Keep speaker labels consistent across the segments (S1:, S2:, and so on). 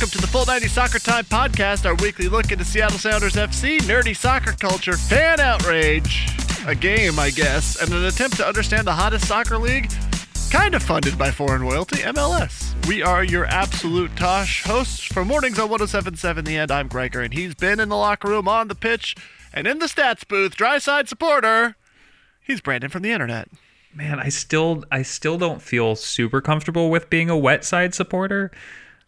S1: Welcome to the Full 90 Soccer Time podcast, our weekly look into Seattle Sounders FC, nerdy soccer culture, fan outrage, a game, I guess, and an attempt to understand the hottest soccer league, kind of funded by foreign royalty, MLS. We are your absolute Tosh hosts for Mornings on 1077 The End. I'm Gregor, and he's been in the locker room, on the pitch, and in the stats booth, dry side supporter. He's Brandon from the internet.
S2: Man, I still I still don't feel super comfortable with being a wet side supporter.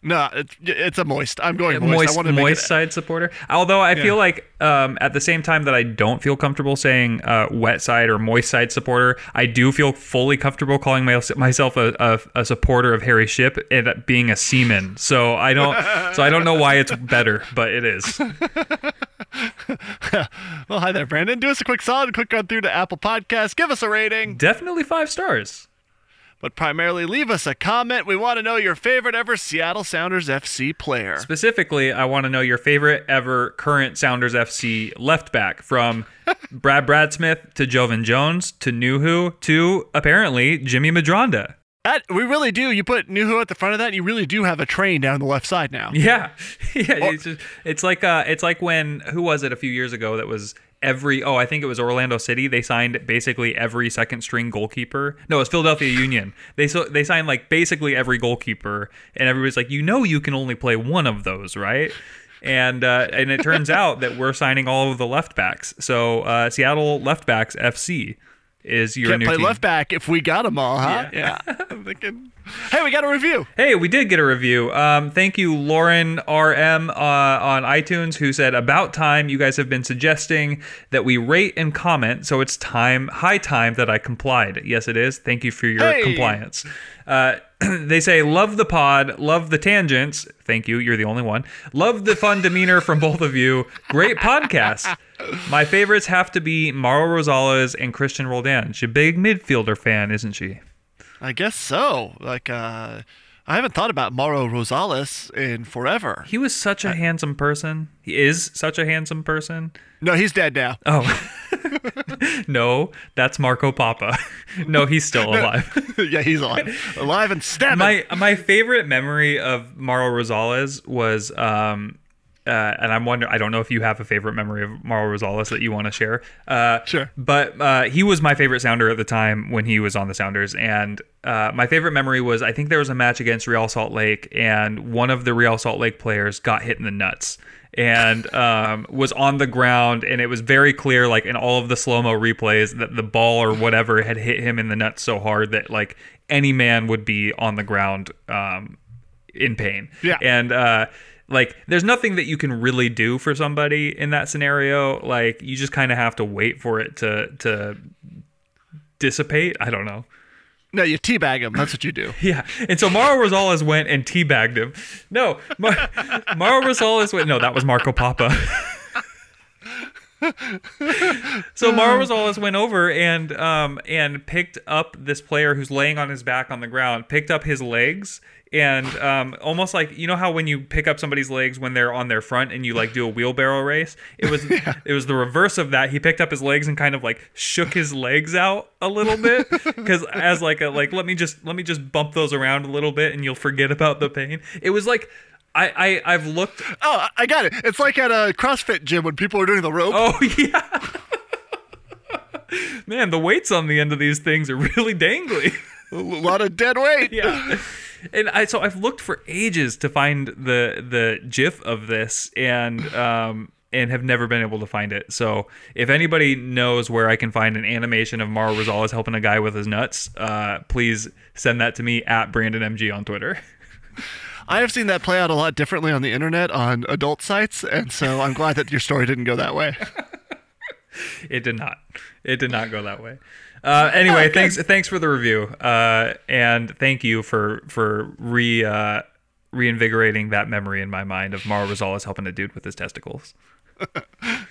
S1: No, it's, it's a moist. I'm going moist.
S2: moist,
S1: I want to make
S2: moist
S1: it,
S2: side supporter. Although I feel like um, at the same time that I don't feel comfortable saying uh, wet side or moist side supporter, I do feel fully comfortable calling my, myself a, a, a supporter of Harry Ship and being a seaman. So I don't so I don't know why it's better, but it is.
S1: well, hi there, Brandon. Do us a quick solid, quick run through to Apple Podcast. Give us a rating,
S2: Definitely five stars.
S1: But primarily leave us a comment. We want to know your favorite ever Seattle Sounders FC player.
S2: Specifically, I want to know your favorite ever current Sounders FC left back from Brad Bradsmith to Joevin Jones to Nouhou to apparently Jimmy Medranda.
S1: That, we really do. You put Nouhou at the front of that, and you really do have a train down the left side now.
S2: Yeah, yeah. It's, just, it's like uh, it's like when who was it a few years ago that was every oh I think it was Orlando City. They signed basically every second string goalkeeper. No, it was Philadelphia Union. They so they signed like basically every goalkeeper, and everybody's like, you know, you can only play one of those, right? And uh, and it turns out that we're signing all of the left backs. So uh, Seattle left backs FC is your
S1: Can't
S2: new
S1: play
S2: team.
S1: left back if we got them all, huh? Yeah. I'm thinking, hey, we got a review.
S2: Hey, we did get a review. Um, thank you, Lauren RM uh, on iTunes, who said, "About time you guys have been suggesting that we rate and comment, so it's time, high time that I complied." Yes, it is. Thank you for your
S1: Hey.
S2: compliance. Uh, they say, "Love the pod, love the tangents." Thank you. You're the only one. Love the fun demeanor from both of you. Great podcast. My favorites have to be Mauro Rosales and Cristian Roldan. She's a big midfielder fan, isn't she?
S1: I guess so. Like, uh, I haven't thought about Mauro Rosales in forever.
S2: He was such a handsome person. He is such a handsome person.
S1: No, he's dead now.
S2: Oh. no, that's Marco Pappa. no, he's still alive.
S1: yeah, he's alive, alive and stabbing.
S2: my my favorite memory of Mauro Rosales was um uh, and I'm wondering, I don't know if you have a favorite memory of Mauro Rosales that you want to share. Uh,
S1: Sure.
S2: But uh, he was my favorite Sounder at the time when he was on the Sounders. And uh, my favorite memory was I think there was a match against Real Salt Lake, and one of the Real Salt Lake players got hit in the nuts and um, was on the ground. And it was very clear, like in all of the slow mo replays, that the ball or whatever had hit him in the nuts so hard that like any man would be on the ground um, in pain.
S1: Yeah.
S2: And uh, like, there's nothing that you can really do for somebody in that scenario. Like, you just kind of have to wait for it to to dissipate. I don't know.
S1: No, you teabag him. That's what you do.
S2: Yeah, and so Mauro Rosales went and teabagged him. No, Mar- Mauro Rosales went. No, that was Marco Pappa. so Rosales went over and um and picked up this player who's laying on his back on the ground, picked up his legs and um almost like you know how when you pick up somebody's legs when they're on their front and you like do a wheelbarrow race, it was yeah. it was the reverse of that. He picked up his legs and kind of like shook his legs out a little bit cuz as like a like let me just let me just bump those around a little bit and you'll forget about the pain. It was like I, I I've looked.
S1: Oh, I got it. It's like at a CrossFit gym when people are doing the rope.
S2: Oh yeah. Man, the weights on the end of these things are really dangly.
S1: a lot of dead weight.
S2: Yeah. And I so I've looked for ages to find the the GIF of this and um and have never been able to find it. So if anybody knows where I can find an animation of Mauro Rosales helping a guy with his nuts, uh, please send that to me at BrandonMG on Twitter.
S1: I have seen that play out a lot differently on the internet on adult sites, and so I'm glad that your story didn't go that way.
S2: it did not. It did not go that way. Uh, anyway, okay. thanks thanks for the review, uh, and thank you for for re uh, reinvigorating that memory in my mind of Mauro Rosales helping a dude with his testicles.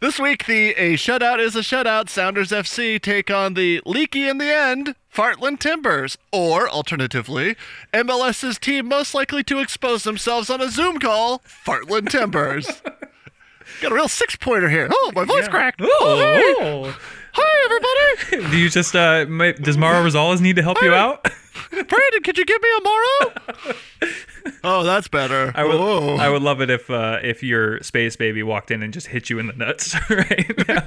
S1: this week, the A Shutout is a Shutout Sounders FC take on the Leaky in the End Fartland Timbers, or alternatively, MLS's team most likely to expose themselves on a Zoom call, Fartland Timbers. Got a real six pointer here. Oh, my voice yeah. cracked. Oh, oh, hey. Hi,
S2: everybody. Do you just, uh, does Mauro Rosales need to help you out?
S1: Brandon, could you give me a Mauro? oh, that's better.
S2: I would, Whoa. I would love it if uh, if your space baby walked in and just hit you in the nuts right now.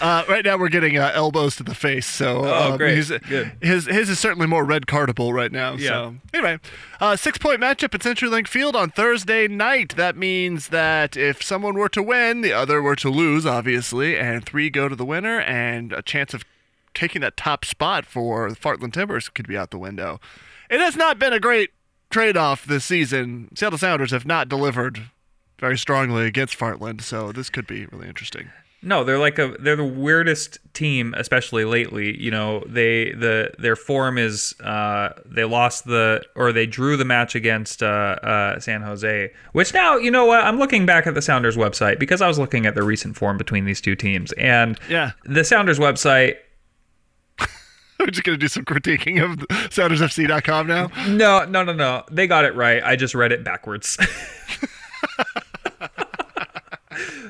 S1: Uh, right now we're getting uh, elbows to the face, so
S2: oh, um, great.
S1: Good. his his is certainly more red cardable right now. Yeah. So anyway, uh, six point matchup at CenturyLink Field on Thursday night. That means that if someone were to win, the other were to lose, obviously, and three go to the winner, and a chance of taking that top spot for the Fartland Timbers could be out the window. It has not been a great trade off this season. Seattle Sounders have not delivered very strongly against Fartland, so this could be really interesting.
S2: No, they're like a they're the weirdest team, especially lately. You know, they the their form is uh, they lost the or they drew the match against uh, uh, San Jose, which now you know what I'm looking back at the Sounders website because I was looking at the recent form between these two teams, and
S1: yeah,
S2: the Sounders website
S1: I'm just gonna do some critiquing of SoundersFC.com now.
S2: No, no, no, no. They got it right. I just read it backwards.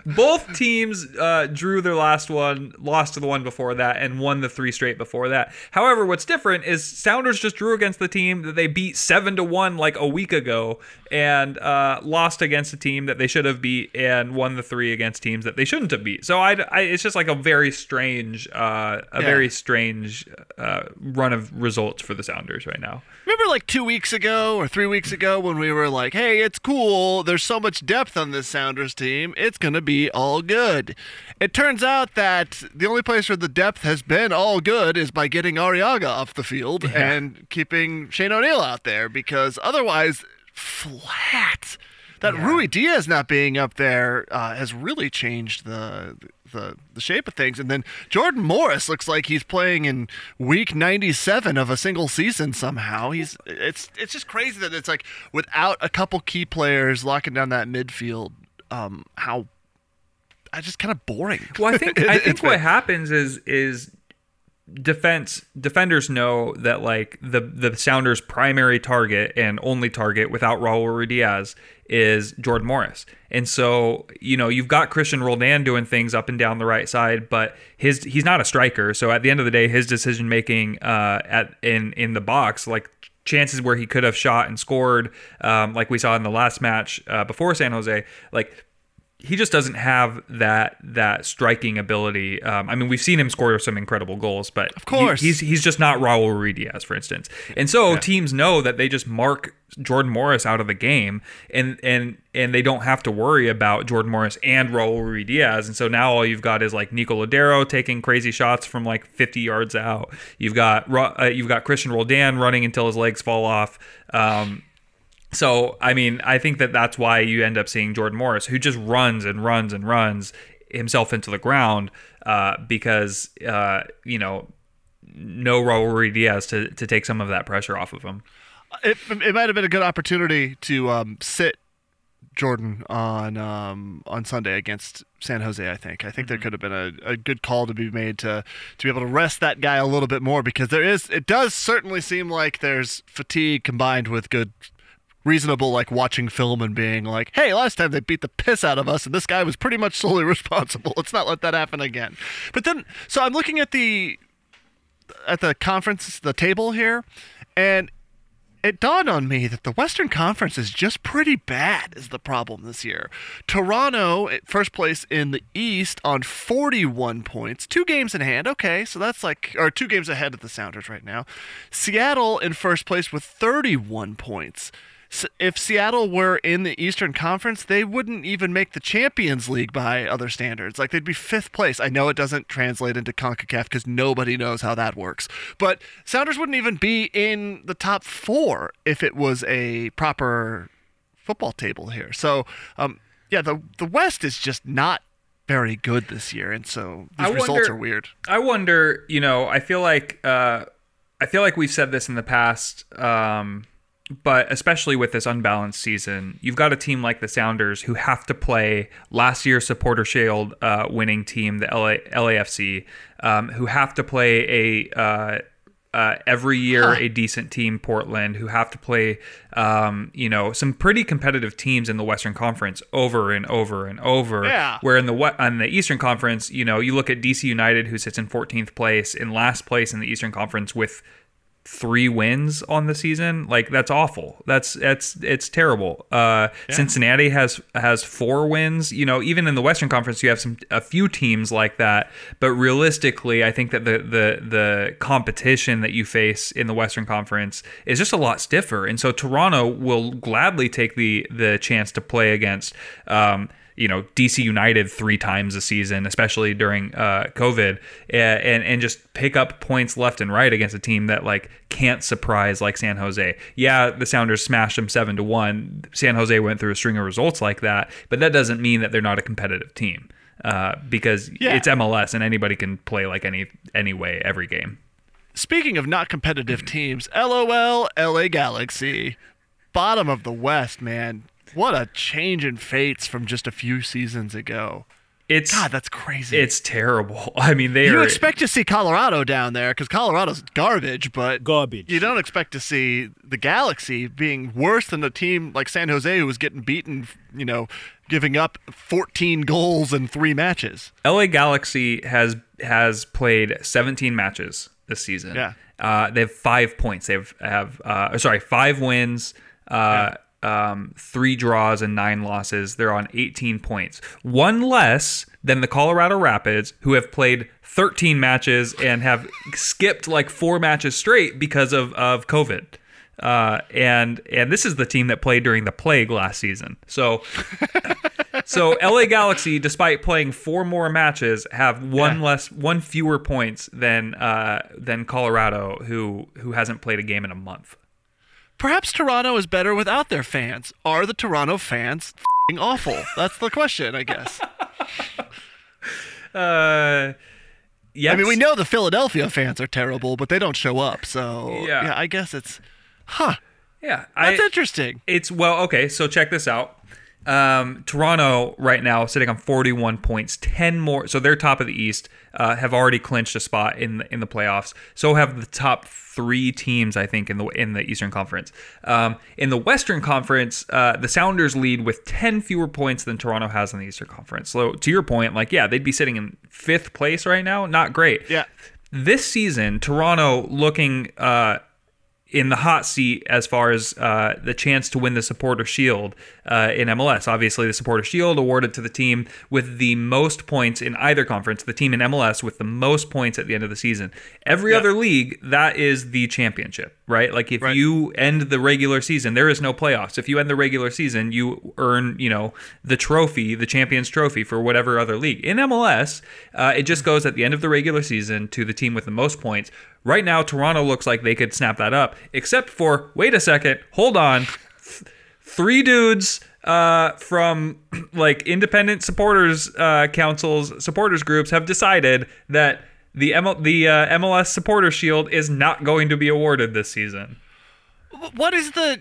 S2: Both teams uh, drew their last one, lost to the one before that, and won the three straight before that. However, what's different is Sounders just drew against the team that they beat seven to one like a week ago, and uh, lost against a team that they should have beat, and won the three against teams that they shouldn't have beat. So I, I it's just like a very strange, uh, a yeah. very strange uh, run of results for the Sounders right now.
S1: Remember, like two weeks ago or three weeks ago, when we were like, "Hey, it's cool. There's so much depth on this Sounders team. It's gonna be." All good. It turns out that the only place where the depth has been all good is by getting Arreaga off the field yeah. and keeping Shane O'Neill out there because otherwise, flat. That yeah. Ruidíaz not being up there uh, has really changed the, the the shape of things. And then Jordan Morris looks like he's playing in week 97 of a single season somehow. He's it's it's just crazy that it's like without a couple key players locking down that midfield, um, how just kind of boring.
S2: Well, I think I think what happens is is defense defenders know that like the the Sounders' primary target and only target without Raul Ruidíaz is Jordan Morris. And so, you know, you've got Cristian Roldan doing things up and down the right side, but his he's not a striker. So at the end of the day, his decision making uh, at in in the box, like chances where he could have shot and scored, um, like we saw in the last match uh, before San Jose, like he just doesn't have that that striking ability. Um, I mean, we've seen him score some incredible goals, but
S1: of course,
S2: he, he's he's just not Raul Ruidíaz, for instance. And so yeah. teams know that they just mark Jordan Morris out of the game, and and and they don't have to worry about Jordan Morris and Raul Ruidíaz. And so now all you've got is like Nico Lodeiro taking crazy shots from like 50 yards out. You've got uh, you've got Cristian Roldan running until his legs fall off. Um, so, I mean, I think that that's why you end up seeing Jordan Morris, who just runs and runs and runs himself into the ground uh, because, uh, you know, no Raul Diaz to to take some of that pressure off of him.
S1: It, it might have been a good opportunity to um, sit Jordan on um, on Sunday against San Jose. I think. I think mm-hmm. there could have been a, a good call to be made to to be able to rest that guy a little bit more because there is. It does certainly seem like there's fatigue combined with good reasonable like watching film and being like, hey, last time they beat the piss out of us and this guy was pretty much solely responsible. Let's not let that happen again. But then so I'm looking at the at the conference the table here and it dawned on me that the Western Conference is just pretty bad is the problem this year. Toronto eh, first place in the East on 41 points, two games in hand. Okay, so that's like or two games ahead of the Sounders right now. Seattle in first place with 31 points if Seattle were in the Eastern Conference, they wouldn't even make the Champions League by other standards. Like they'd be fifth place. I know it doesn't translate into CONCACAF because nobody knows how that works. But Sounders wouldn't even be in the top four if it was a proper football table here. So, um, yeah, the the West is just not very good this year, and so these I results
S2: wonder,
S1: are weird.
S2: I wonder, you know, I feel like uh, I feel like we've said this in the past. Um, but especially with this unbalanced season, you've got a team like the Sounders who have to play last year's Supporter Shield uh, winning team, the LA, LAFC, um, who have to play a uh, uh, every year huh. a decent team, Portland, who have to play, um, you know, some pretty competitive teams in the Western Conference over and over and over.
S1: Yeah.
S2: Where in the on the Eastern Conference, you know, you look at DC United, who sits in 14th place, in last place in the Eastern Conference with three wins on the season like that's awful. That's that's it's terrible. Uh yeah. cincinnati has has four wins. You know even in the western conference you have some a few teams like that. But realistically i think that the the the competition that you face in the western conference is just a lot stiffer. And so toronto will gladly take the the chance to play against um you know DC United three times a season, especially during uh, COVID, and and just pick up points left and right against a team that like can't surprise like San Jose. Yeah, the Sounders smashed them seven to one. San Jose went through a string of results like that, but that doesn't mean that they're not a competitive team uh, because yeah. it's MLS and anybody can play like any any way every game.
S1: Speaking of not competitive teams, LOL LA Galaxy, bottom of the West, man what a change in fates from just a few seasons ago.
S2: It's
S1: God, that's crazy.
S2: It's terrible. I mean, they
S1: you
S2: are,
S1: expect to see Colorado down there because Colorado's garbage, but
S3: garbage.
S1: You don't expect to see the Galaxy being worse than a team like San Jose who was getting beaten. You know, giving up 14 goals in three matches.
S2: LA Galaxy has has played 17 matches this season.
S1: Yeah,
S2: uh, they have five points. They have have uh, sorry five wins. Uh, yeah um, three draws and nine losses. They're on 18 points, one less than the Colorado Rapids, who have played 13 matches and have skipped like four matches straight because of of COVID. Uh, and and this is the team that played during the plague last season. So. so LA Galaxy, despite playing four more matches, have one yeah. less, one fewer points than uh, than Colorado, who who hasn't played a game in a month.
S1: Perhaps Toronto is better without their fans. Are the Toronto fans awful? That's the question, I guess.
S2: Uh, yes.
S1: I mean, we know the Philadelphia fans are terrible, but they don't show up. So yeah, yeah I guess it's, huh?
S2: Yeah,
S1: that's I, interesting.
S2: It's well, okay. So check this out. Um, Toronto right now sitting on 41 points, 10 more. So they're top of the East, uh, have already clinched a spot in the, in the playoffs. So have the top three teams, I think, in the in the Eastern Conference. Um, in the Western Conference, uh, the Sounders lead with 10 fewer points than Toronto has in the Eastern Conference. So to your point, like yeah, they'd be sitting in fifth place right now. Not great.
S1: Yeah.
S2: This season, Toronto looking uh, in the hot seat as far as uh, the chance to win the Supporter Shield uh, in MLS. Obviously, the Supporter Shield awarded to the team with the most points in either conference, the team in MLS with the most points at the end of the season. Every yep. other league, that is the championship, right? Like if right. you end the regular season, there is no playoffs. If you end the regular season, you earn, you know, the trophy, the Champions Trophy for whatever other league. In MLS, uh, it just goes at the end of the regular season to the team with the most points Right now, Toronto looks like they could snap that up, except for wait a second, hold on. Three dudes uh, from like independent supporters uh, councils, supporters groups have decided that the ML, the uh, MLS Supporter Shield is not going to be awarded this season.
S1: What is the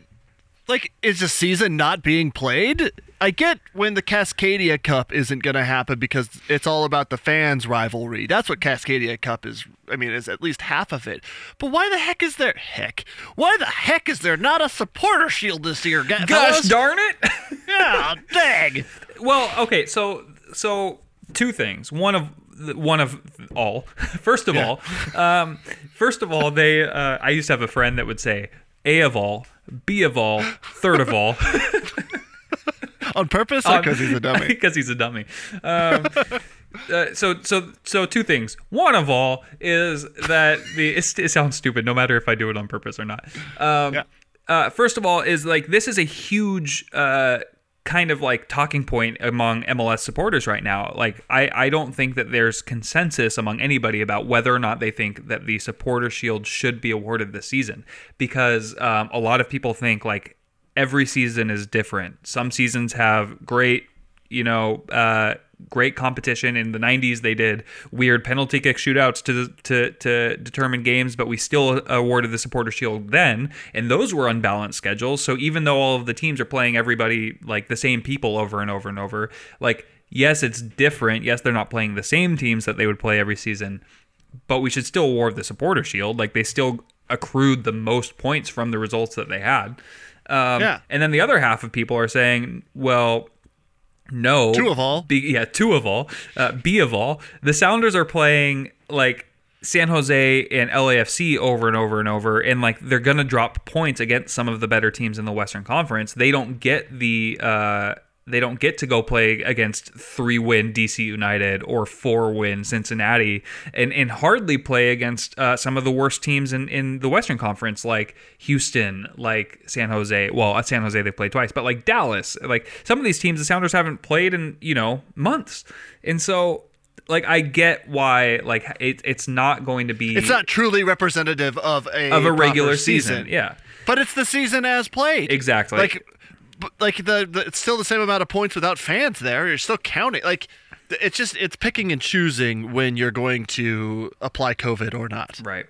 S1: like? Is the season not being played? I get when the Cascadia Cup isn't going to happen because it's all about the fans' rivalry. That's what Cascadia Cup is. I mean, is at least half of it. But why the heck is there? Heck, why the heck is there not a supporter shield this year? Gosh
S2: Gosh darn it!
S1: yeah, dang.
S2: Well, okay, so so two things. One of one of all. First of
S1: Yeah.
S2: all, um, first of all, they. Uh, I used to have a friend that would say A of all, B of all, third of all.
S1: On purpose because he's a dummy?
S2: because he's a dummy. Um, uh, so so so two things. One of all is that the it, it sounds stupid no matter if I do it on purpose or not. Um,
S1: Yeah.
S2: uh, first of all, is like this is a huge. Uh, kind of like talking point among MLS supporters right now. Like I, I don't think that there's consensus among anybody about whether or not they think that the supporter shield should be awarded this season because um, a lot of people think like every season is different. Some seasons have great, you know, uh, great competition. In the '90s, they did weird penalty kick shootouts to to to determine games, but we still awarded the supporter shield then, and those were unbalanced schedules. So even though all of the teams are playing everybody like the same people over and over and over, like yes, it's different. Yes, they're not playing the same teams that they would play every season, but we should still award the supporter shield. Like they still accrued the most points from the results that they had. Um,
S1: Yeah.
S2: And then the other half of people are saying, well, no.
S1: Two of all.
S2: B, yeah, two of all. Uh, B of all. The Sounders are playing like San Jose and LAFC over and over and over, and like they're gonna drop points against some of the better teams in the Western Conference. They don't get the uh, they don't get to go play against three win DC United or four win Cincinnati, and and hardly play against uh, some of the worst teams in in the Western Conference like Houston, like San Jose. Well, at San Jose they played twice, but like Dallas, like some of these teams the Sounders haven't played in you know months, and so like I get why like it, it's not going to be
S1: It's not truly representative of a
S2: of a regular season. Yeah,
S1: But it's the season as played.
S2: Exactly.
S1: Like, like the, the it's still the same amount of points without fans there. You're still counting. Like, it's just it's picking and choosing when you're going to apply COVID or not.
S2: right.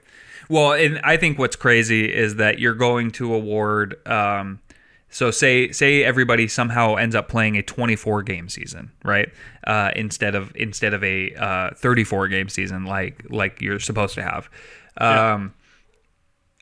S2: Well, and I think what's crazy is that you're going to award. Um, so say say everybody somehow ends up playing a 24 game season, right? Uh, instead of instead of a uh, 34 game season like like you're supposed to have. Um,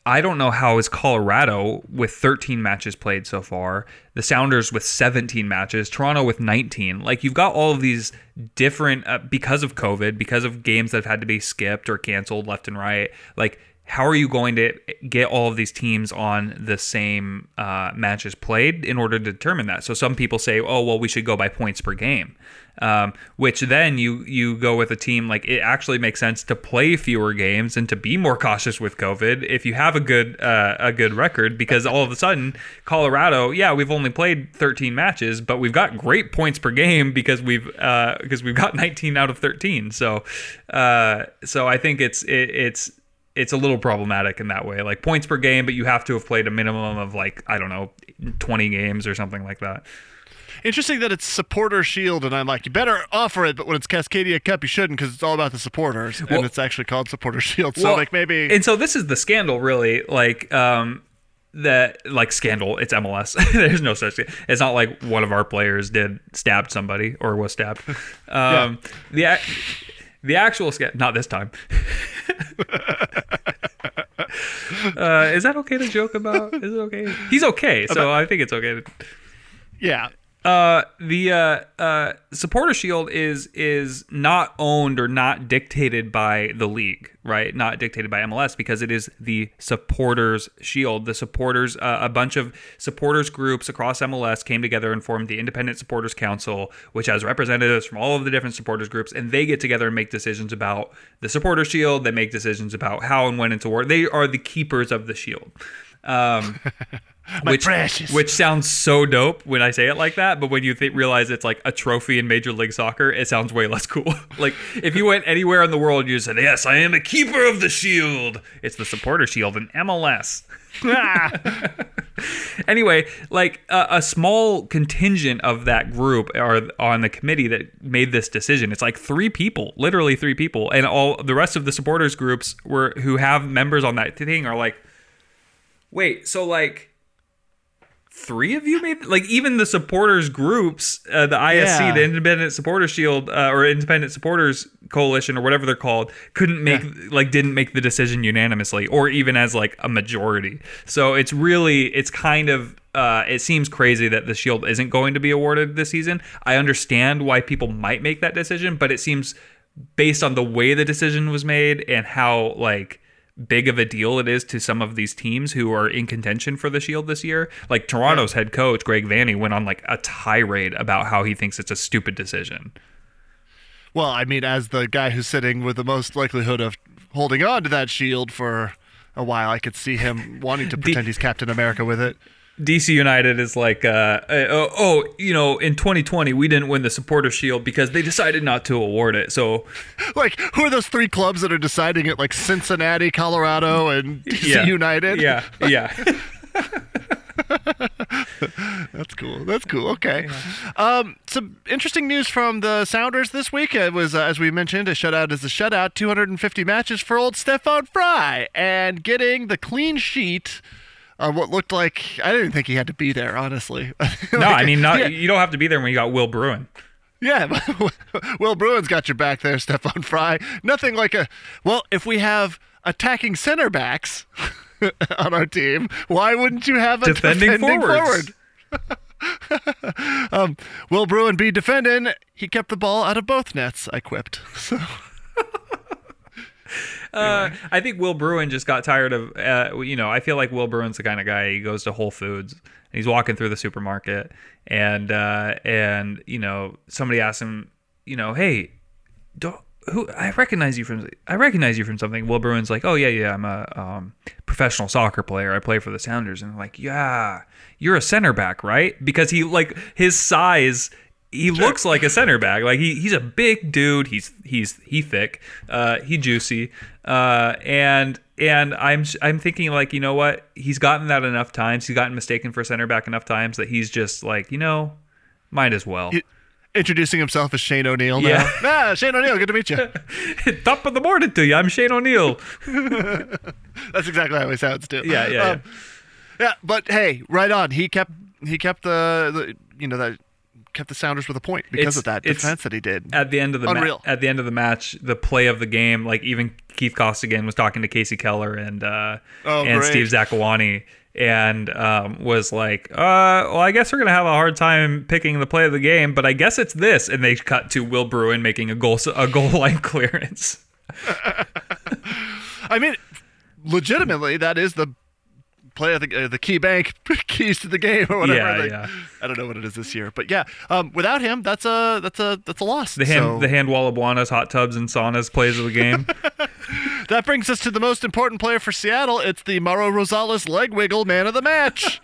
S2: I don't know how is Colorado with 13 matches played so far, the Sounders with 17 matches, Toronto with 19. Like you've got all of these different uh, because of COVID, because of games that have had to be skipped or canceled left and right. Like how are you going to get all of these teams on the same uh, matches played in order to determine that? So some people say, oh well, we should go by points per game. Um, which then you you go with a team like it actually makes sense to play fewer games and to be more cautious with COVID if you have a good uh, a good record because all of a sudden Colorado yeah we've only played 13 matches but we've got great points per game because we've uh, because we've got 19 out of 13 so uh, so I think it's it, it's it's a little problematic in that way like points per game but you have to have played a minimum of like I don't know 20 games or something like that.
S1: Interesting that it's supporter shield, and I'm like, you better offer it, but when it's Cascadia Cup, you shouldn't because it's all about the supporters,
S2: Well-
S1: and it's actually called supporter shield. So
S2: Well,
S1: like maybe
S2: And so this is the scandal, really. Like, um, that like scandal. It's MLS. There's no such thing. It's not like one of our players did stabbed somebody or was stabbed. Um, the ac- the actual scandal. Not this time. uh, is that okay to joke about? Is it okay? He's okay, so I think it's okay. To,
S1: yeah.
S2: Uh, the uh, uh, supporter shield is is not owned or not dictated by the league, right? Not dictated by MLS because it is the supporters shield. The supporters, uh, a bunch of supporters groups across MLS came together and formed the Independent Supporters Council, which has representatives from all of the different supporters groups, and they get together and make decisions about the supporter shield. They make decisions about how and when it's awarded. They are the keepers of the shield. Um,
S1: My
S2: which
S1: precious.
S2: which sounds so dope when I say it like that, but when you th- realize it's like a trophy in Major League Soccer, it sounds way less cool. like if you went anywhere in the world, you said, "Yes, I am a keeper of the shield." It's the supporter shield in MLS. anyway, like a, a small contingent of that group are on the committee that made this decision. It's like three people, literally three people, and all the rest of the supporters groups were who have members on that thing are like, wait, so like three of you made like even the supporters groups uh, the isc
S1: Yeah.
S2: the independent supporters shield uh, or independent supporters coalition or whatever they're called couldn't make like didn't make the decision unanimously or even as like a majority. So it's really it's kind of uh, it seems crazy that the shield isn't going to be awarded this season. I understand why people might make that decision but it seems based on the way the decision was made and how like big of a deal it is to some of these teams who are in contention for the Shield this year. Like Toronto's head coach Greg Vanney went on like a tirade about how he thinks it's a stupid decision.
S1: Well, I mean, as the guy who's sitting with the most likelihood of holding on to that shield for a while, I could see him wanting to pretend he's Captain America with it.
S2: DC United is like, uh, uh, oh, oh, you know, in 2020 we didn't win the Supporter Shield because they decided not to award it. So
S1: Like, who are those three clubs that are deciding it? Like Cincinnati, Colorado, and DC
S2: yeah,
S1: United.
S2: yeah, yeah.
S1: That's cool. That's cool. Okay. Um, some interesting news from the Sounders this week. It was, uh, as we mentioned, a shutout is a shutout. 250 matches for old Stefan Frei, and getting the clean sheet on what looked like I didn't think he had to be there. Honestly.
S2: no, I mean, not
S1: Yeah.
S2: you don't have to be there when you got Will Bruin.
S1: Yeah, Will Bruin's got your back there, Stefan Frei. Nothing like a well, if we have attacking center backs on our team, why wouldn't you have a
S2: Defending
S1: defending,
S2: forwards.
S1: forward? um, Will Bruin be defending? He kept the ball out of both nets. I quipped. So
S2: Uh, I think Will Bruin just got tired of, uh, you know, I feel like Will Bruin's the kind of guy. He goes to Whole Foods and he's walking through the supermarket, and uh, and you know somebody asks him, you know, hey, don't, who I recognize you from? I recognize you from something. Will Bruin's like, oh yeah, yeah, I'm a um, professional soccer player. I play for the Sounders, and I'm like, yeah, you're a center back, right? Because he like his size he looks like a center back. Like he, he's a big dude. He's he's he thick. Uh, he juicy. Uh, and and I'm I'm thinking like you know what? He's gotten that enough times. He's gotten mistaken for center back enough times that he's just like you know, might as well.
S1: introducing himself as Shane O'Neill now.
S2: Yeah.
S1: Ah, Shane O'Neill, good to meet you.
S2: Top of the morning to you. I'm Shane O'Neill.
S1: That's exactly how he sounds too.
S2: Yeah, yeah,
S1: Um, yeah. But hey, right on. He kept he kept the, the you know that kept the Sounders with a point because
S2: It's-
S1: of that defense that he did.
S2: at the end of the ma- at the end of the match, the play of the game, like even Keith Costigan was talking to Kasey Keller and uh,
S1: Oh,
S2: and
S1: great.
S2: Steve Zakuani and um, was like, uh, "Well, I guess we're gonna have a hard time picking the play of the game, but I guess it's this." And they cut to Will Bruin making a goal a goal line clearance.
S1: I mean, legitimately, that is the play the uh, the key bank keys to the game or whatever.
S2: Yeah,
S1: Like,
S2: yeah.
S1: I don't know what it is this year, but yeah. Um, without him, that's a that's a that's a loss.
S2: The hand
S1: So
S2: the hand wall of Bwanas, hot tubs, and saunas plays of the game.
S1: that brings us to the most important player for Seattle. It's the Mauro Rosales leg wiggle man of the match.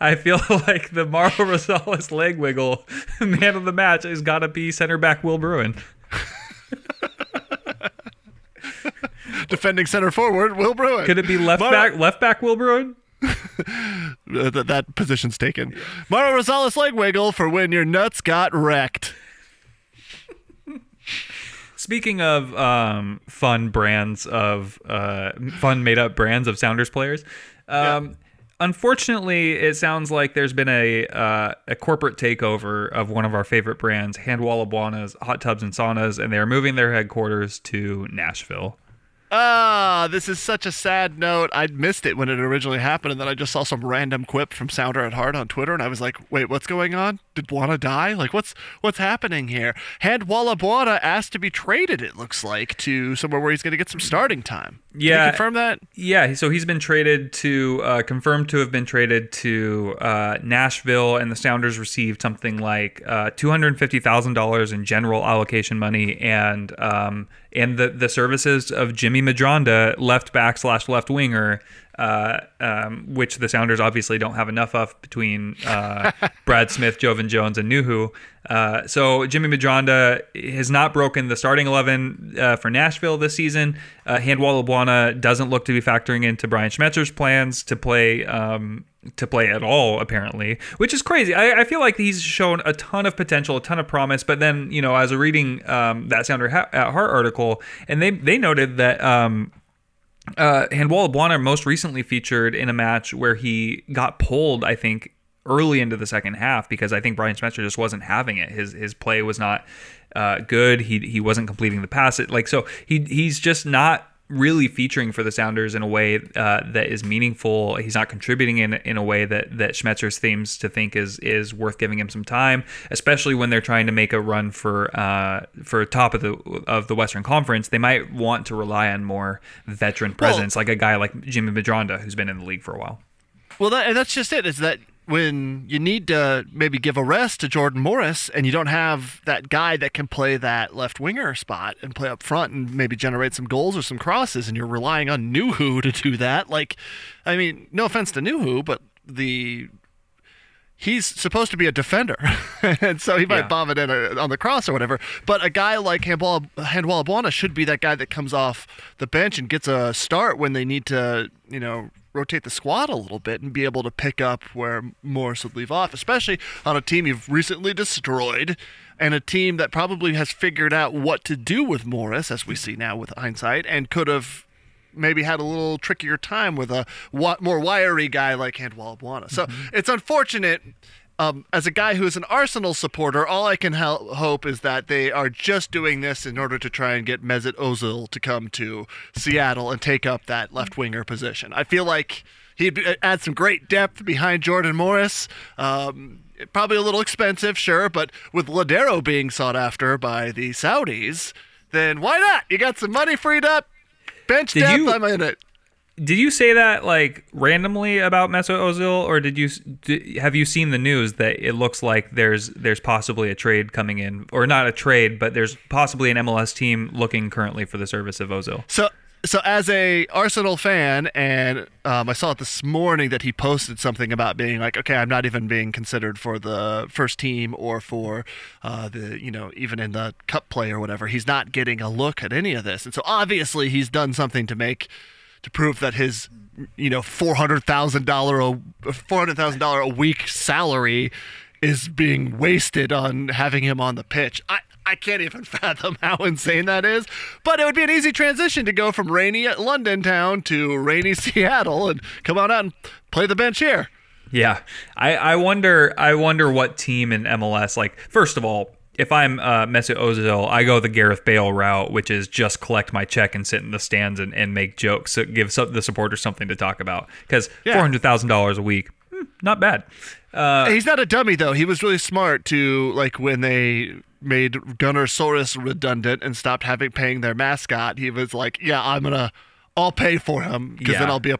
S2: I feel like the Mauro Rosales leg wiggle man of the match has got to be center back Will Bruin.
S1: Defending center forward, Will Bruin.
S2: Could it be left
S1: Mauro-
S2: back left back Will Bruin?
S1: Uh, th- that position's taken. Mario Rosales leg wiggle for when your nuts got wrecked.
S2: Speaking of um, fun brands of uh, fun made up brands of Sounders players, um, unfortunately, it sounds like there's been a uh, a corporate takeover of one of our favorite brands, Handwalla Bwanas, Hot Tubs and Saunas, and they are moving their headquarters to Nashville.
S1: Ah, this is such a sad note. I missed it when it originally happened, and then I just saw some random quip from Sounder at Heart on Twitter, and I was like, "Wait, what's going on? Did Bwana die? Like, what's what's happening here?" Handwalla Bwana asked to be traded. It looks like to somewhere where he's going to get some starting time. Can you
S2: Yeah.
S1: confirm that.
S2: Yeah, so he's been traded to, uh, confirmed to have been traded to uh, Nashville, and the Sounders received something like uh, two hundred fifty thousand dollars in general allocation money, and um, and the the services of Jimmy Medranda, left back slash left winger, uh, um, which the Sounders obviously don't have enough of between uh, Brad Smith, Joevin Jones, and Nouhou. Uh, so Jimmy Medranda has not broken the starting 11 uh, for Nashville this season. Uh, Handwalla Bwana doesn't look to be factoring into Brian Schmetzer's plans to play um, to play at all, apparently, which is crazy. I, I, feel like he's shown a ton of potential, a ton of promise. But then, you know, as a reading um, that Sounder at Heart article, and they they noted that um, uh, Handwalla Bwana most recently featured in a match where he got pulled, I think, early into the second half because I think Brian Schmetzer just wasn't having it. His his play was not uh, good. He he wasn't completing the pass. It like so he he's just not really featuring for the Sounders in a way uh, that is meaningful. He's not contributing in in a way that that Schmetzer seems to think is is worth giving him some time, especially when they're trying to make a run for uh, for top of the of the Western Conference. They might want to rely on more veteran presence, well, like a guy like Jimmy Medranda, who's been in the league for a while.
S1: Well, that, and that's just it. Is that when you need to maybe give a rest to Jordan Morris and you don't have that guy that can play that left winger spot and play up front and maybe generate some goals or some crosses and you're relying on Nouhou to do that. Like, I mean, no offense to Nouhou, but the he's supposed to be a defender, and so he might yeah. bomb it in a, on the cross or whatever. But a guy like Handwall Handwalla should be that guy that comes off the bench and gets a start when they need to, you know, rotate the squad a little bit and be able to pick up where Morris would leave off, especially on a team you've recently destroyed and a team that probably has figured out what to do with Morris, as we see now with hindsight, and could have maybe had a little trickier time with a more wiry guy like Handwalla Bwana. So mm-hmm. it's unfortunate um, as a guy who is an Arsenal supporter, all I can help, hope is that they are just doing this in order to try and get Mesut Ozil to come to Seattle and take up that left winger position. I feel like he'd add some great depth behind Jordan Morris. Um, probably a little expensive, sure, but with Lodeiro being sought after by the Saudis, then why not? You got some money freed up. Bench Did depth, you, I'm in it
S2: did you say that like randomly about Mesut Ozil, or did you have you seen the news that it looks like there's there's possibly a trade coming in, or not a trade, but there's possibly an MLS team looking currently for the service of Ozil?
S1: So. So, as a Arsenal fan, and um, I saw it this morning that he posted something about being like, okay, I'm not even being considered for the first team or for uh, the, you know, even in the cup play or whatever. He's not getting a look at any of this, and so obviously he's done something to make to prove that his you know four hundred thousand dollar four hundred thousand dollar a week salary is being wasted on having him on the pitch. I I can't even fathom how insane that is. But it would be an easy transition to go from rainy London town to rainy Seattle and come on out and play the bench here.
S2: Yeah, I, I wonder. I wonder what team in MLS. Like, first of all, if I'm uh, Mesut Ozil, I go the Gareth Bale route, which is just collect my check and sit in the stands and, and make jokes, so give the supporters something to talk about. Because yeah. four hundred thousand dollars a week, hmm, not bad.
S1: Uh, He's not a dummy though. He was really smart to like when they made Gunnersaurus redundant and stopped having paying their mascot. He was like, "Yeah, I'm gonna, I'll pay for him because yeah. then I'll be a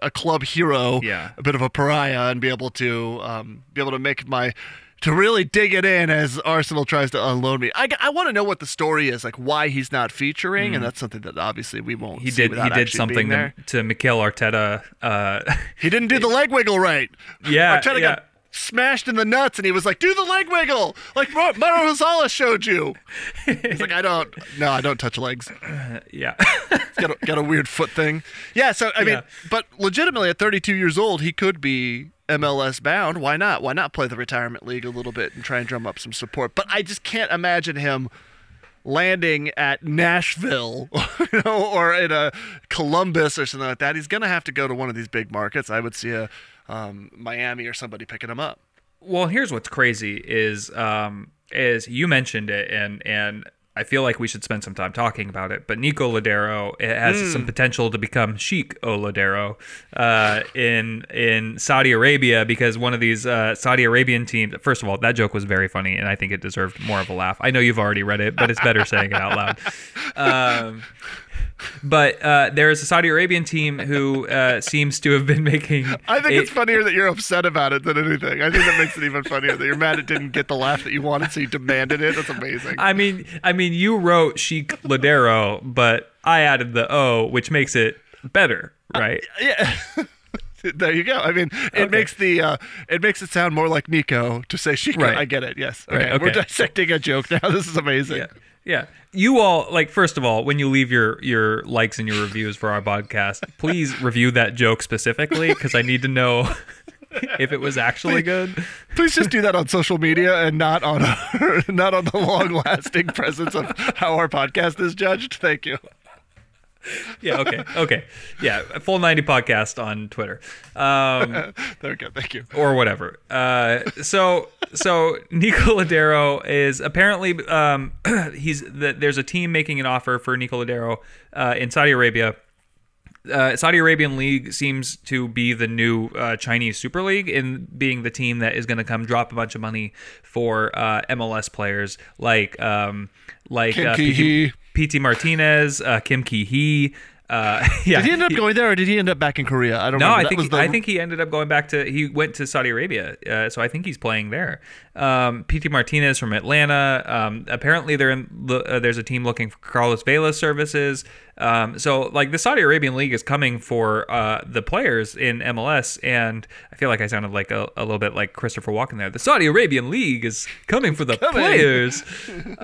S1: a club hero,
S2: yeah.
S1: a bit of a pariah, and be able to um, be able to make my to really dig it in as Arsenal tries to unload me. I, I want to know what the story is, like why he's not featuring, mm. and that's something that obviously we won't.
S2: He did. He did something to, to Mikel Arteta. Uh,
S1: he didn't do the leg wiggle right.
S2: Yeah,
S1: Arteta
S2: yeah.
S1: got smashed in the nuts, and he was like, "Do the leg wiggle, like Mauro Gonzalez showed you." He's like, "I don't. No, I don't touch legs."
S2: Uh, yeah,
S1: got a, got a weird foot thing. Yeah, so I mean, yeah. but legitimately, at 32 years old, he could be MLS bound, why not? Why not play the retirement league a little bit and try and drum up some support? But I just can't imagine him landing at Nashville you know, or in a Columbus or something like that. He's going to have to go to one of these big markets. I would see a um, Miami or somebody picking him up.
S2: Well, here's what's crazy is um, is you mentioned it and and I feel like we should spend some time talking about it. But Nico Lodeiro it has mm. some potential to become Sheikh O Lodeiro uh, in in Saudi Arabia because one of these uh, Saudi Arabian teams. First of all, that joke was very funny, and I think it deserved more of a laugh. I know you've already read it, but it's better saying it out loud. Um, but uh, there is a Saudi Arabian team who uh, seems to have been making.
S1: I think a, it's funnier that you're upset about it than anything. I think that makes it even funnier that you're mad it didn't get the laugh that you wanted, so you demanded it. That's amazing.
S2: I mean, I mean, you wrote Sheikh Lodeiro, but I added the O, which makes it better, right?
S1: Yeah. there you go. I mean, it
S2: Okay.
S1: makes the uh, it makes it sound more like Nico to say Chico.
S2: Right.
S1: I get it. Yes.
S2: Right,
S1: Okay. We're dissecting a joke now. This is amazing.
S2: Yeah. Yeah. You all like first of all, when you leave your your likes and your reviews for our podcast, please review that joke specifically because I need to know if it was actually good.
S1: Please just do that on social media and not on our, not on the long lasting presence of how our podcast is judged. Thank you.
S2: Yeah, okay. Okay. Yeah, full 90 podcast on Twitter. Um
S1: There we go. Thank you.
S2: or whatever. Uh, so so Nico Lodeiro is apparently um, he's the, there's a team making an offer for Nico Lodeiro uh, in Saudi Arabia. Uh, Saudi Arabian League seems to be the new uh, Chinese Super League in being the team that is going to come drop a bunch of money for uh, MLS players like um, like uh, Pity Martinez, uh, Kim Ki Hee. Uh, yeah,
S1: Did he end up going there, or did he end up back in Korea? I don't.
S2: no,
S1: remember.
S2: I think
S1: was
S2: he,
S1: the-
S2: I think he ended up going back to he went to Saudi Arabia, uh, so I think he's playing there. Um, Pity Martinez from Atlanta. Um, apparently, they're in, uh, there's a team looking for Carlos Vela's services. Um, so like the Saudi Arabian league is coming for uh, the players in MLS, and I feel like I sounded like a, a little bit like Christopher Walken there. The Saudi Arabian league is coming for the players.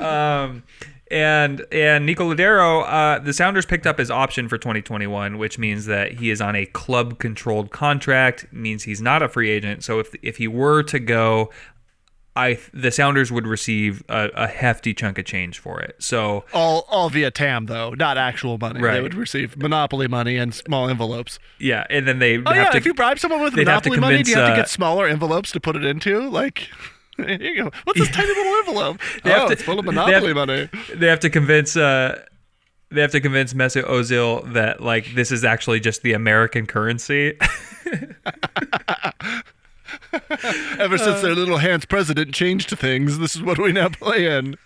S2: and and Nico Lodeiro, uh, the Sounders picked up his option for 2021, which means that he is on a club-controlled contract. Means he's not a free agent. So if if he were to go, I the Sounders would receive a, a hefty chunk of change for it. So
S1: all all via TAM though, not actual money.
S2: Right.
S1: They would receive monopoly money and small envelopes.
S2: yeah, and then they
S1: Oh
S2: have
S1: yeah,
S2: to
S1: if you bribe someone with monopoly money, do you have to
S2: uh,
S1: get smaller envelopes to put it into? Like, here you go. What's this tiny little envelope?
S2: They
S1: oh,
S2: to-
S1: it's full of
S2: they
S1: monopoly
S2: have-
S1: money.
S2: they have to convince uh they have to convince Mesut Ozil that like this is actually just the American currency.
S1: Ever since their little hands president changed things, this is what we now play in.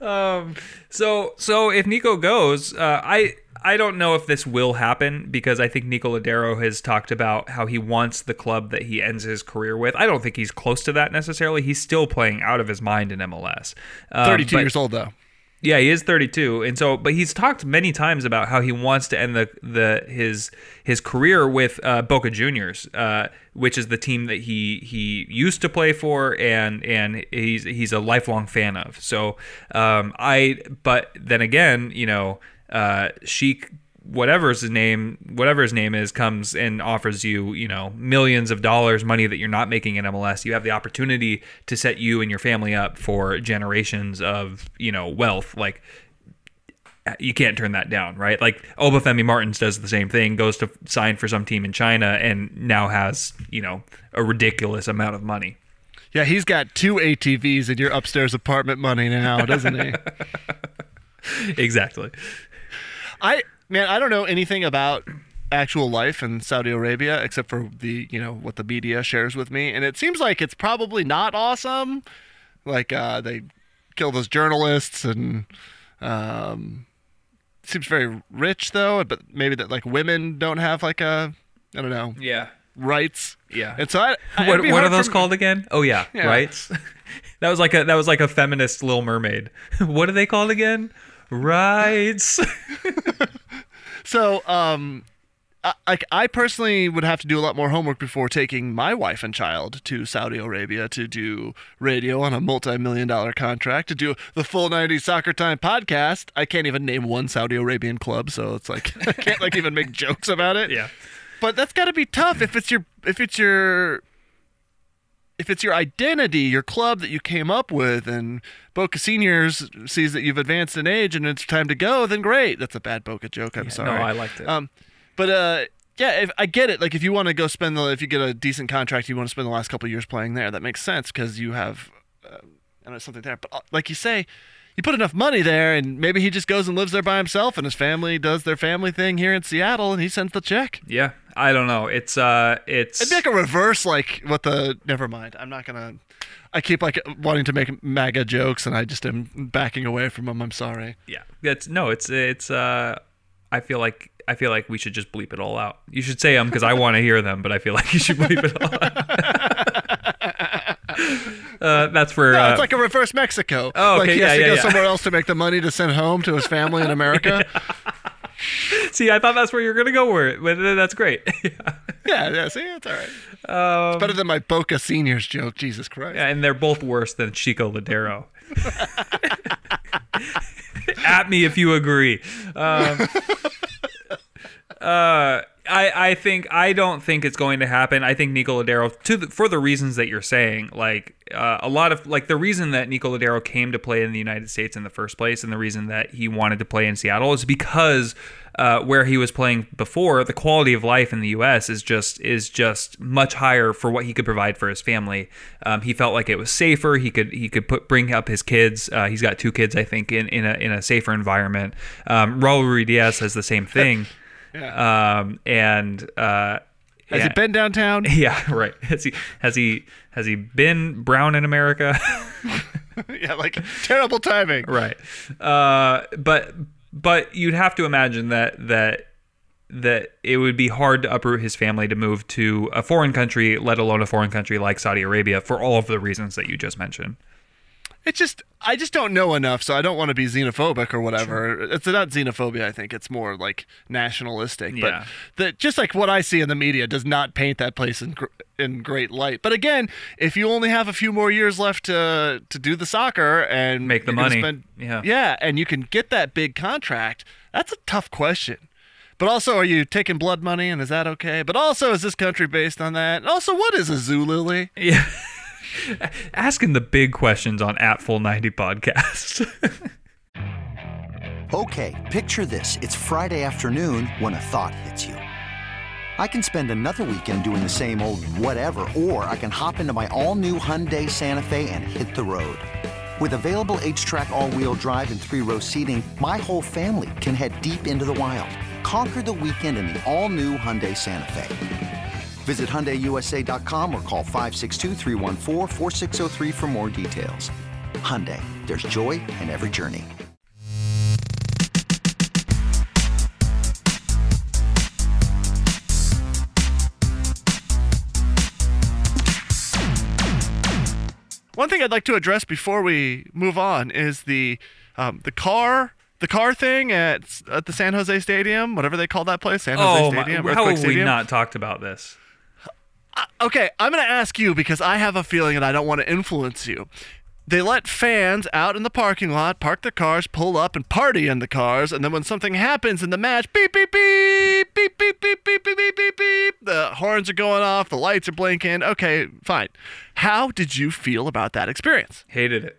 S1: um.
S2: So so if Nico goes, uh, I I don't know if this will happen because I think Nico Lodeiro has talked about how he wants the club that he ends his career with. I don't think he's close to that necessarily. He's still playing out of his mind in MLS. Um,
S1: Thirty-two
S2: but-
S1: years old though.
S2: Yeah, he is 32, and so but he's talked many times about how he wants to end the the his his career with uh, Boca Juniors, uh, which is the team that he he used to play for, and and he's he's a lifelong fan of. So um, I, but then again, you know, uh, Sheik. Whatever his name, whatever his name is, comes and offers you, you know, millions of dollars, money that you're not making in MLS. You have the opportunity to set you and your family up for generations of, you know, wealth. Like you can't turn that down, right? Like Obafemi Martins does the same thing, goes to sign for some team in China, and now has, you know, a ridiculous amount of money.
S1: Yeah, he's got two ATVs in your upstairs apartment money now, doesn't he?
S2: exactly.
S1: I man, I don't know anything about actual life in Saudi Arabia except for the you know what the media shares with me, and it seems like it's probably not awesome. Like uh, they kill those journalists, and um, seems very rich though. But maybe that like women don't have like a I don't know
S2: Yeah.
S1: rights.
S2: Yeah.
S1: and so I, I-
S2: What, what are
S1: hard for
S2: those
S1: me-
S2: called again? Oh yeah,
S1: Yeah.
S2: rights. that was like a that was like a feminist Little Mermaid. what are they called again? Rights.
S1: So, um, I, like I personally would have to do a lot more homework before taking my wife and child to Saudi Arabia to do radio on a multi-million dollar contract to do the full 90s soccer time podcast. I can't even name one Saudi Arabian club, so it's like I can't like even make jokes about it.
S2: yeah.
S1: But that's got to be tough if it's your if it's your if it's your identity, your club that you came up with, and Boca Seniors sees that you've advanced in age and it's time to go, then great. That's a bad Boca joke. I'm
S2: no,
S1: sorry.
S2: I liked it.
S1: Um, but uh, yeah, if, I get it. Like if you want to go spend the, if you get a decent contract, you want to spend the last couple of years playing there. That makes sense because you have, uh, I know something there. But uh, like you say, you put enough money there, and maybe he just goes and lives there by himself, and his family does their family thing here in Seattle, and he sends the check.
S2: yeah. I don't know. It's uh it's
S1: It'd be like a reverse, like what the. Never mind. I'm not gonna. I keep like wanting to make MAGA jokes, and I just am backing away from them. I'm sorry.
S2: yeah. It's no, it's it's uh I feel like I feel like we should just bleep it all out. You should say them because I want to hear them, but I feel like you should bleep it all out. uh, that's for
S1: No,
S2: uh,
S1: it's like a reverse Mexico.
S2: Oh,
S1: Like
S2: okay,
S1: he
S2: yeah,
S1: has to
S2: yeah,
S1: go
S2: yeah.
S1: somewhere else to make the money to send home to his family in America.
S2: see, I thought that's where you're gonna go with it, but that's great.
S1: Yeah, yeah. See, it's all right. it's better than my Boca Seniors joke. Jesus Christ.
S2: Yeah, and they're both worse than Chico Lodeiro. At me if you agree. Um, uh, I, I think I don't think it's going to happen. I think Nico Lodeiro, to the, for the reasons that you're saying, like uh, a lot of like the reason that Nico Lodeiro came to play in the United States in the first place, and the reason that he wanted to play in Seattle is because uh, where he was playing before, the quality of life in the U.S. is just is just much higher for what he could provide for his family. Um, he felt like it was safer. He could he could put bring up his kids. Uh, he's got two kids, I think, in in a in a safer environment. Um, Raul Ruidiaz has the same thing.
S1: Yeah.
S2: Um, and uh,
S1: Has
S2: yeah,
S1: he been downtown?
S2: Yeah, right. Has he has he has he been brown in America?
S1: yeah, like terrible timing.
S2: right. Uh, but but you'd have to imagine that that that it would be hard to uproot his family to move to a foreign country, let alone a foreign country like Saudi Arabia, for all of the reasons that you just mentioned.
S1: It's just I just don't know enough, so I don't want to be xenophobic or whatever. It's not xenophobia. I think it's more like nationalistic.
S2: Yeah.
S1: But the, just like what I see in the media does not paint that place in in great light. But again, if you only have a few more years left to to do the soccer and
S2: Make the money.
S1: spend-
S2: Yeah.
S1: yeah, and you can get that big contract. That's a tough question. But also, are you taking blood money, and is that okay? But also, is this country based on that? And also, what is a zoo lily?
S2: Yeah. Asking the big questions on at Full 90 podcast.
S3: Okay, picture this. It's Friday afternoon when a thought hits you. I can spend another weekend doing the same old whatever, or I can hop into my all new Hyundai Santa Fe and hit the road. With available HTRAC, all wheel drive, and three row seating, my whole family can head deep into the wild. Conquer the weekend in the all new Hyundai Santa Fe. Visit HyundaiUSA.com or call 562-314-4603 for more details. Hyundai, there's joy in every journey.
S1: One thing I'd like to address before we move on is the um, the car the car thing at at the San Jose Stadium, whatever they call that place, San Jose
S2: oh, my,
S1: Stadium.
S2: how have we not talked about this?
S1: Okay, I'm going to ask you because I have a feeling and I don't want to influence you. They let fans out in the parking lot, park their cars, pull up and party in the cars, and then when something happens in the match, beep beep beep beep beep beep beep beep beep beep beep. The horns are going off, the lights are blinking. Okay, fine. How did you feel about that experience?
S2: Hated it.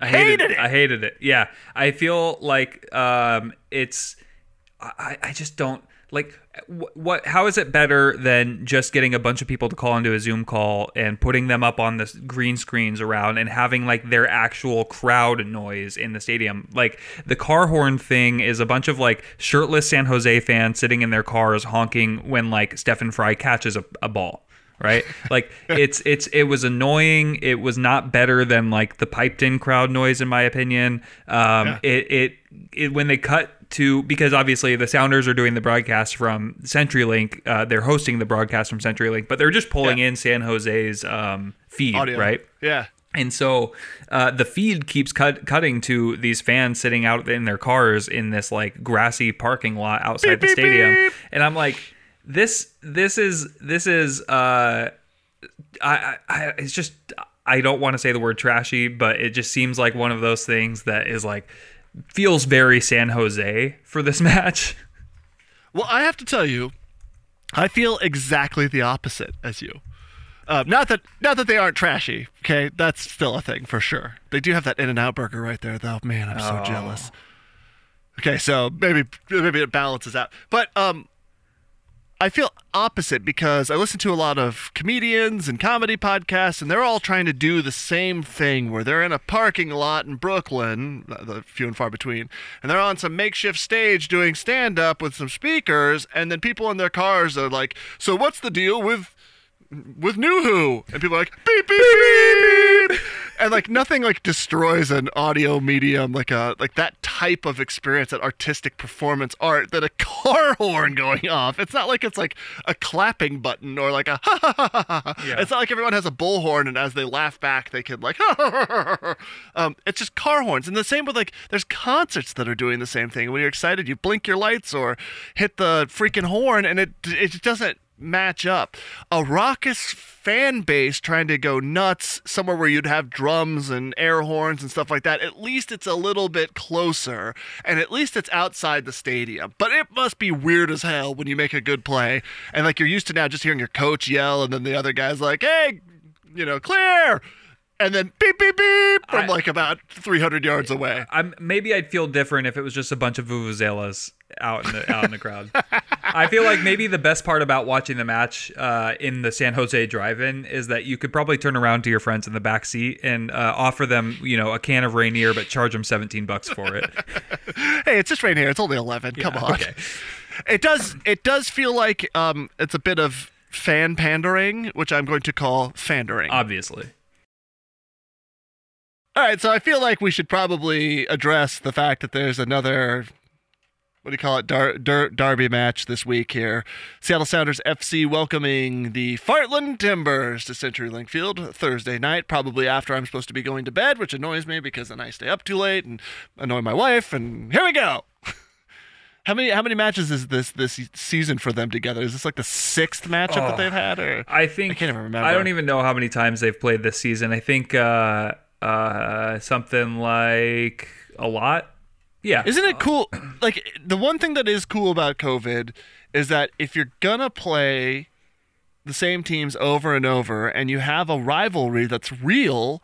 S2: I hated,
S1: Hated it?
S2: I hated it. Yeah, I feel like um, it's. I, I just don't like wh- what. How is it better than just getting a bunch of people to call into a Zoom call and putting them up on the green screens around and having like their actual crowd noise in the stadium? Like the car horn thing is a bunch of like shirtless San Jose fans sitting in their cars honking when like Stefan Frei catches a, a ball right like it's it's it was annoying it was not better than like the piped in crowd noise in my opinion um it, it it when they cut to because obviously the sounders are doing the broadcast from CenturyLink uh, they're hosting the broadcast from CenturyLink but they're just pulling
S1: Yeah.
S2: in San Jose's um feed
S1: Audio.
S2: right
S1: Yeah.
S2: and so uh, the feed keeps cut, cutting to these fans sitting out in their cars in this like grassy parking lot outside
S1: Beep,
S2: the stadium.
S1: beep.
S2: And I'm like, this this is this is uh, I, I it's just I don't want to say the word trashy, but it just seems like one of those things that is like feels very San Jose for this match.
S1: Well, I have to tell you, I feel exactly the opposite as you. Um, not that not that they aren't trashy. Okay, that's still a thing for sure. They do have that In and Out burger right there, though. Man, I'm so jealous. Okay, so maybe maybe it balances out. But um, I feel opposite because I listen to a lot of comedians and comedy podcasts, and they're all trying to do the same thing where they're in a parking lot in Brooklyn, uh, the few and far between, and they're on some makeshift stage doing stand up with some speakers, and then people in their cars are like, So what's the deal with with New Who? And people are like, beep, beep, beep, beep. And like nothing like destroys an audio medium like a like that type of experience, that artistic performance art, that a car horn going off. It's not like it's like a clapping button or like a ha ha ha ha. ha.
S2: Yeah.
S1: It's not like everyone has a bullhorn and as they laugh back they can like ha ha ha ha. ha. Um, it's just car horns, and the same with like there's concerts that are doing the same thing. When you're excited, you blink your lights or hit the freaking horn, and it it doesn't match up. A raucous fan base trying to go nuts somewhere where you'd have drums and air horns and stuff like that. At least it's a little bit closer, and at least it's outside the stadium. But it must be weird as hell when you make a good play, and like you're used to now just hearing your coach yell, and then the other guy's like, "Hey, you know, clear." And then beep beep beep from
S2: I-
S1: like about 300 yards away.
S2: I'm maybe I'd feel different if it was just a bunch of vuvuzelas out in the out in the crowd. I feel like maybe the best part about watching the match uh, in the San Jose Drive-In is that you could probably turn around to your friends in the back seat and uh, offer them, you know, a can of Rainier, but charge them 17 bucks for it.
S1: hey, it's just Rainier. It's only 11. Come on.
S2: okay.
S1: It does it does feel like um it's a bit of fan pandering, which I'm going to call fandering.
S2: Obviously.
S1: All right, so I feel like we should probably address the fact that there's another what do you call it Dar- Dar- derby match this week here. Seattle Sounders FC welcoming the Fartland Timbers to CenturyLink Field Thursday night, probably after I'm supposed to be going to bed, which annoys me because then I stay up too late and annoy my wife. And here we go. How many how many matches is this this season for them together? Is this like the sixth matchup that
S2: Oh.
S1: they've had? Or
S2: I think
S1: I can't even remember.
S2: I don't even know how many times they've played this season. I think uh, uh, something like a lot. Yeah.
S1: Isn't it cool? Like the one thing that is cool about COVID is that if you're gonna play the same teams over and over and you have a rivalry that's real,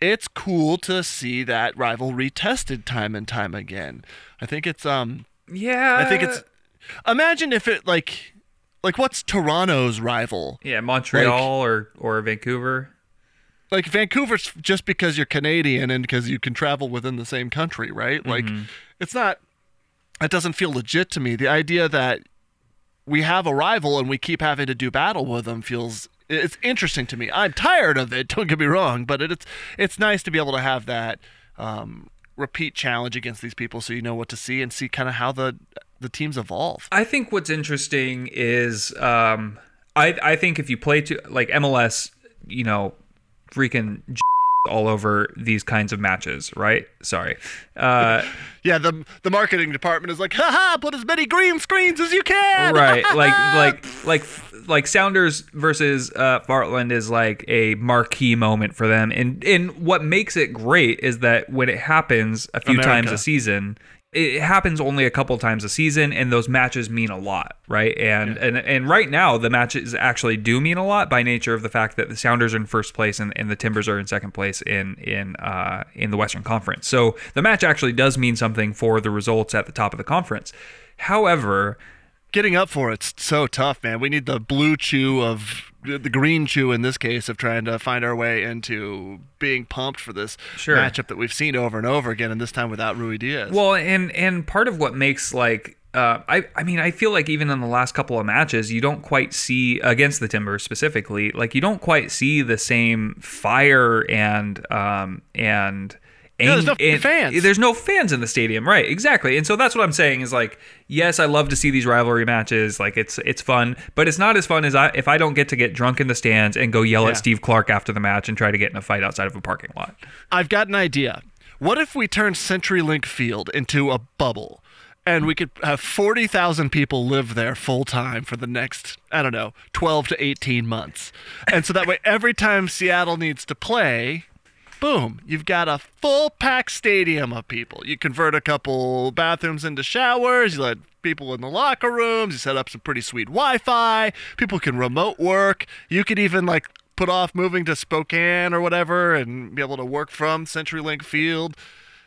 S1: it's cool to see that rivalry tested time and time again. I think it's um
S2: yeah.
S1: I think it's imagine if it like like what's Toronto's rival?
S2: yeah Montreal or or Vancouver.
S1: Like Vancouver's just because you're Canadian and because you can travel within the same country, right? Like it's not it doesn't feel legit to me. The idea that we have a rival and we keep having to do battle with them feels it's interesting to me. I'm tired of it, don't get me wrong, but it's it's nice to be able to have that um, repeat challenge against these people so you know what to see and see kind of how the the teams evolve.
S2: I think what's interesting is um, I I think if you play to like MLS, you know, freaking all over these kinds of matches, right? Sorry. Uh,
S1: Yeah, the the marketing department is like, haha, put as many green screens as you can.
S2: right like like like like sounders versus uh fartland is like a marquee moment for them and and what makes it great is that when it happens a few times a season it happens only a couple times a season and those matches mean a lot right? And and and right now the matches actually do mean a lot by nature of the fact that the sounders are in first place and, and the timbers are in second place in in uh in the western conference. So the match actually does mean something for the results at the top of the conference. However
S1: getting up for it's so tough, man. We need the blue chew of the green chew in this case of trying to find our way into being pumped for this
S2: Sure.
S1: matchup that we've seen over and over again, and this time without Ruidiaz.
S2: Well, and and part of what makes like uh, I I mean I feel like even in the last couple of matches you don't quite see against the Timbers specifically like you don't quite see the same fire and um and.
S1: Yeah, there's no
S2: ang- and-
S1: fans.
S2: There's no fans in the stadium, right? Exactly, and so that's what I'm saying is like, yes, I love to see these rivalry matches. Like it's it's fun, but it's not as fun as I if I don't get to get drunk in the stands and go yell
S1: Yeah.
S2: at Steve Clark after the match and try to get in a fight outside of a parking lot.
S1: I've got an idea. What if we turn CenturyLink Field into a bubble? And we could have 40,000 people live there full time for the next, I don't know, 12 to 18 months. And so that way, every time Seattle needs to play, boom, you've got a full packed stadium of people. You convert a couple bathrooms into showers, you let people in the locker rooms, you set up some pretty sweet Wi Fi, people can remote work. You could even like put off moving to Spokane or whatever and be able to work from CenturyLink Field.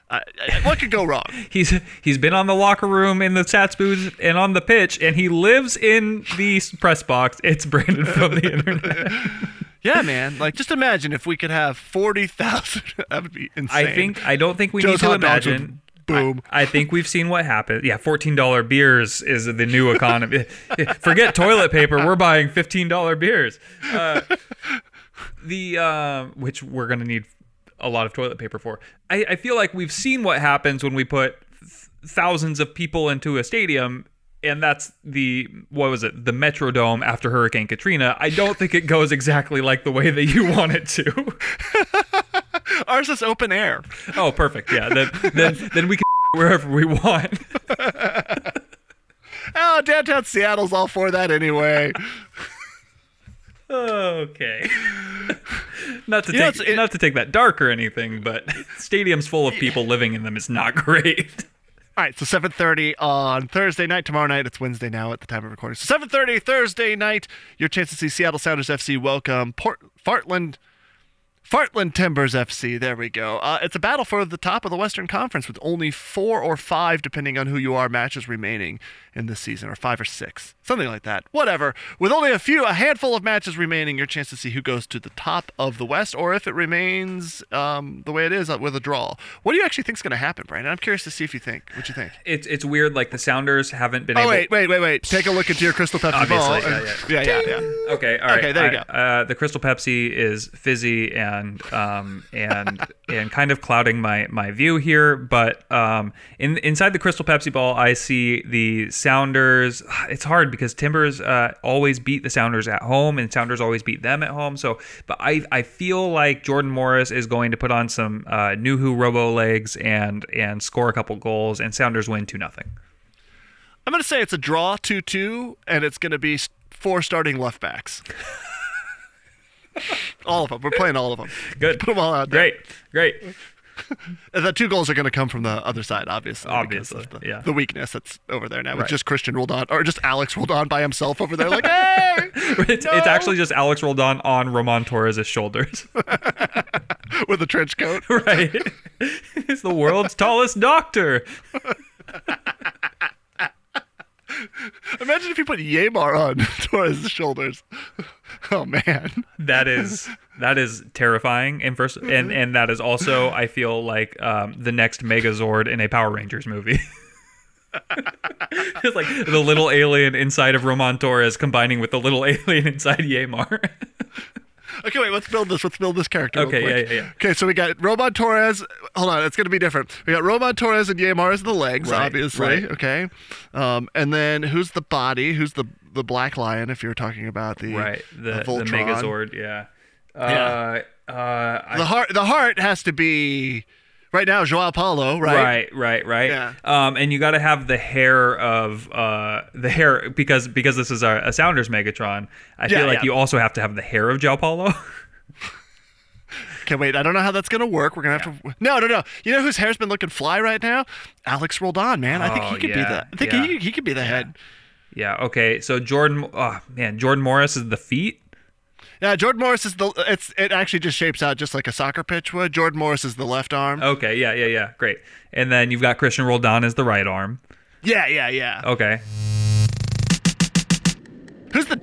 S1: I- what could go wrong?
S2: He's he's been on the locker room in the Sats booth and on the pitch, and he lives in the press box. It's Brandon from the internet.
S1: Yeah, man. Like, just imagine if we could have 40,000. that would be insane.
S2: I think I don't think we
S1: Joe's
S2: need to
S1: hot dogs would
S2: imagine.
S1: boom.
S2: I, I think we've seen what happened. Yeah, fourteen dollar beers is the new economy. Forget toilet paper. We're buying fifteen dollar beers. Uh, the uh, which we're gonna need a lot of toilet paper for. I, I feel like we've seen what happens when we put th- thousands of people into a stadium. And that's the what was it? The Metrodome after Hurricane Katrina. I don't think it goes exactly like the way that you want it to.
S1: Ours is open air.
S2: Oh, perfect. Yeah. Then then, then we can wherever we want.
S1: Oh, downtown Seattle's all for that anyway.
S2: Okay. not to
S1: You
S2: take
S1: it's- it-
S2: not to take that dark or anything, but stadiums full of people living in them is not great.
S1: All right, so 7:30 on Thursday night. Tomorrow night, it's Wednesday now at the time of recording. So 7:30 Thursday night, your chance to see Seattle Sounders FC welcome Port Fartland Fartland Timbers FC. There we go. Uh, it's a battle for the top of the Western Conference with only four or five, depending on who you are, matches remaining in this season, or five or six, something like that. Whatever. With only a few, a handful of matches remaining, your chance to see who goes to the top of the West, or if it remains um, the way it is uh, with a draw. What do you actually think is going to happen, Brandon? I'm curious to see if you think. What you think?
S2: It's it's weird. Like the Sounders haven't been
S1: Oh
S2: able.
S1: wait, wait, wait, wait! Take a look into your crystal Pepsi ball. And-
S2: yeah,
S1: yeah, yeah, yeah.
S2: Okay, all right.
S1: Okay, there you
S2: I-
S1: go.
S2: Uh, the Crystal Pepsi is fizzy and um and and kind of clouding my my view here. But um in inside the Crystal Pepsi ball, I see the Sounders. It's hard because Timbers uh, always beat the Sounders at home, and Sounders always beat them at home. So, but I I feel like Jordan Morris is going to put on some uh, Nouhou Robo legs and and score a couple goals, and Sounders win two nothing.
S1: I'm going to say it's a draw 2 2, and it's going to be four starting left backs. all of them. We're playing all of them.
S2: Good.
S1: Put them all out there.
S2: Great, great.
S1: The two goals are going to come from the other side, obviously. because
S2: Obviously,
S1: the,
S2: yeah.
S1: The weakness that's over there now. With
S2: Right.
S1: just Cristian Roldan, or just Alex Roldan by himself over there, like, hey!
S2: It's, it's actually just Alex Roldan on Roman Torres' shoulders.
S1: with a trench coat.
S2: right? He's the world's tallest doctor.
S1: Imagine if you put Yeimar on Torres' shoulders. Oh, man.
S2: That is that is terrifying. And first, and and that is also I feel like um, the next Megazord in a Power Rangers movie. it's like the little alien inside of Roman Torres combining with the little alien inside Yeimar.
S1: Okay, wait. Let's build this. Let's build this character. real
S2: Okay,
S1: quick.
S2: yeah, yeah, yeah.
S1: Okay, so we got Roman Torres. Hold on, it's going to be different. We got Roman Torres and Yeimar as the legs,
S2: Right,
S1: obviously.
S2: right.
S1: Okay, um, and then who's the body? Who's the the Black Lion? If you're talking about the
S2: right. The, the
S1: Voltron.
S2: Megazord. Yeah.
S1: Yeah.
S2: Uh, uh, I
S1: The heart. The heart has to be right now. Joao Paulo, right?
S2: Right, right, right.
S1: Yeah.
S2: Um, and you got to have the hair of uh the hair because because this is a, a Sounders Megatron. I
S1: Yeah,
S2: feel like
S1: yeah.
S2: you also have to have the hair of Joao Paulo.
S1: Okay, wait. I don't know how that's going to work. We're gonna have to. No, no, no. You know whose hair's been looking fly right now? Alex Roldan, man. I think he
S2: Oh,
S1: could be the. I think he he could be the head.
S2: yeah. Okay. So Jordan. Oh man, Jordan Morris is the feet.
S1: Yeah, Jordan Morris is the. It's it actually just shapes out just like a soccer pitch would. Jordan Morris is the left arm.
S2: Okay. Yeah. Yeah. Yeah. Great. And then you've got Cristian Roldan as the right arm.
S1: Yeah, yeah, yeah.
S2: Okay.
S1: Who's the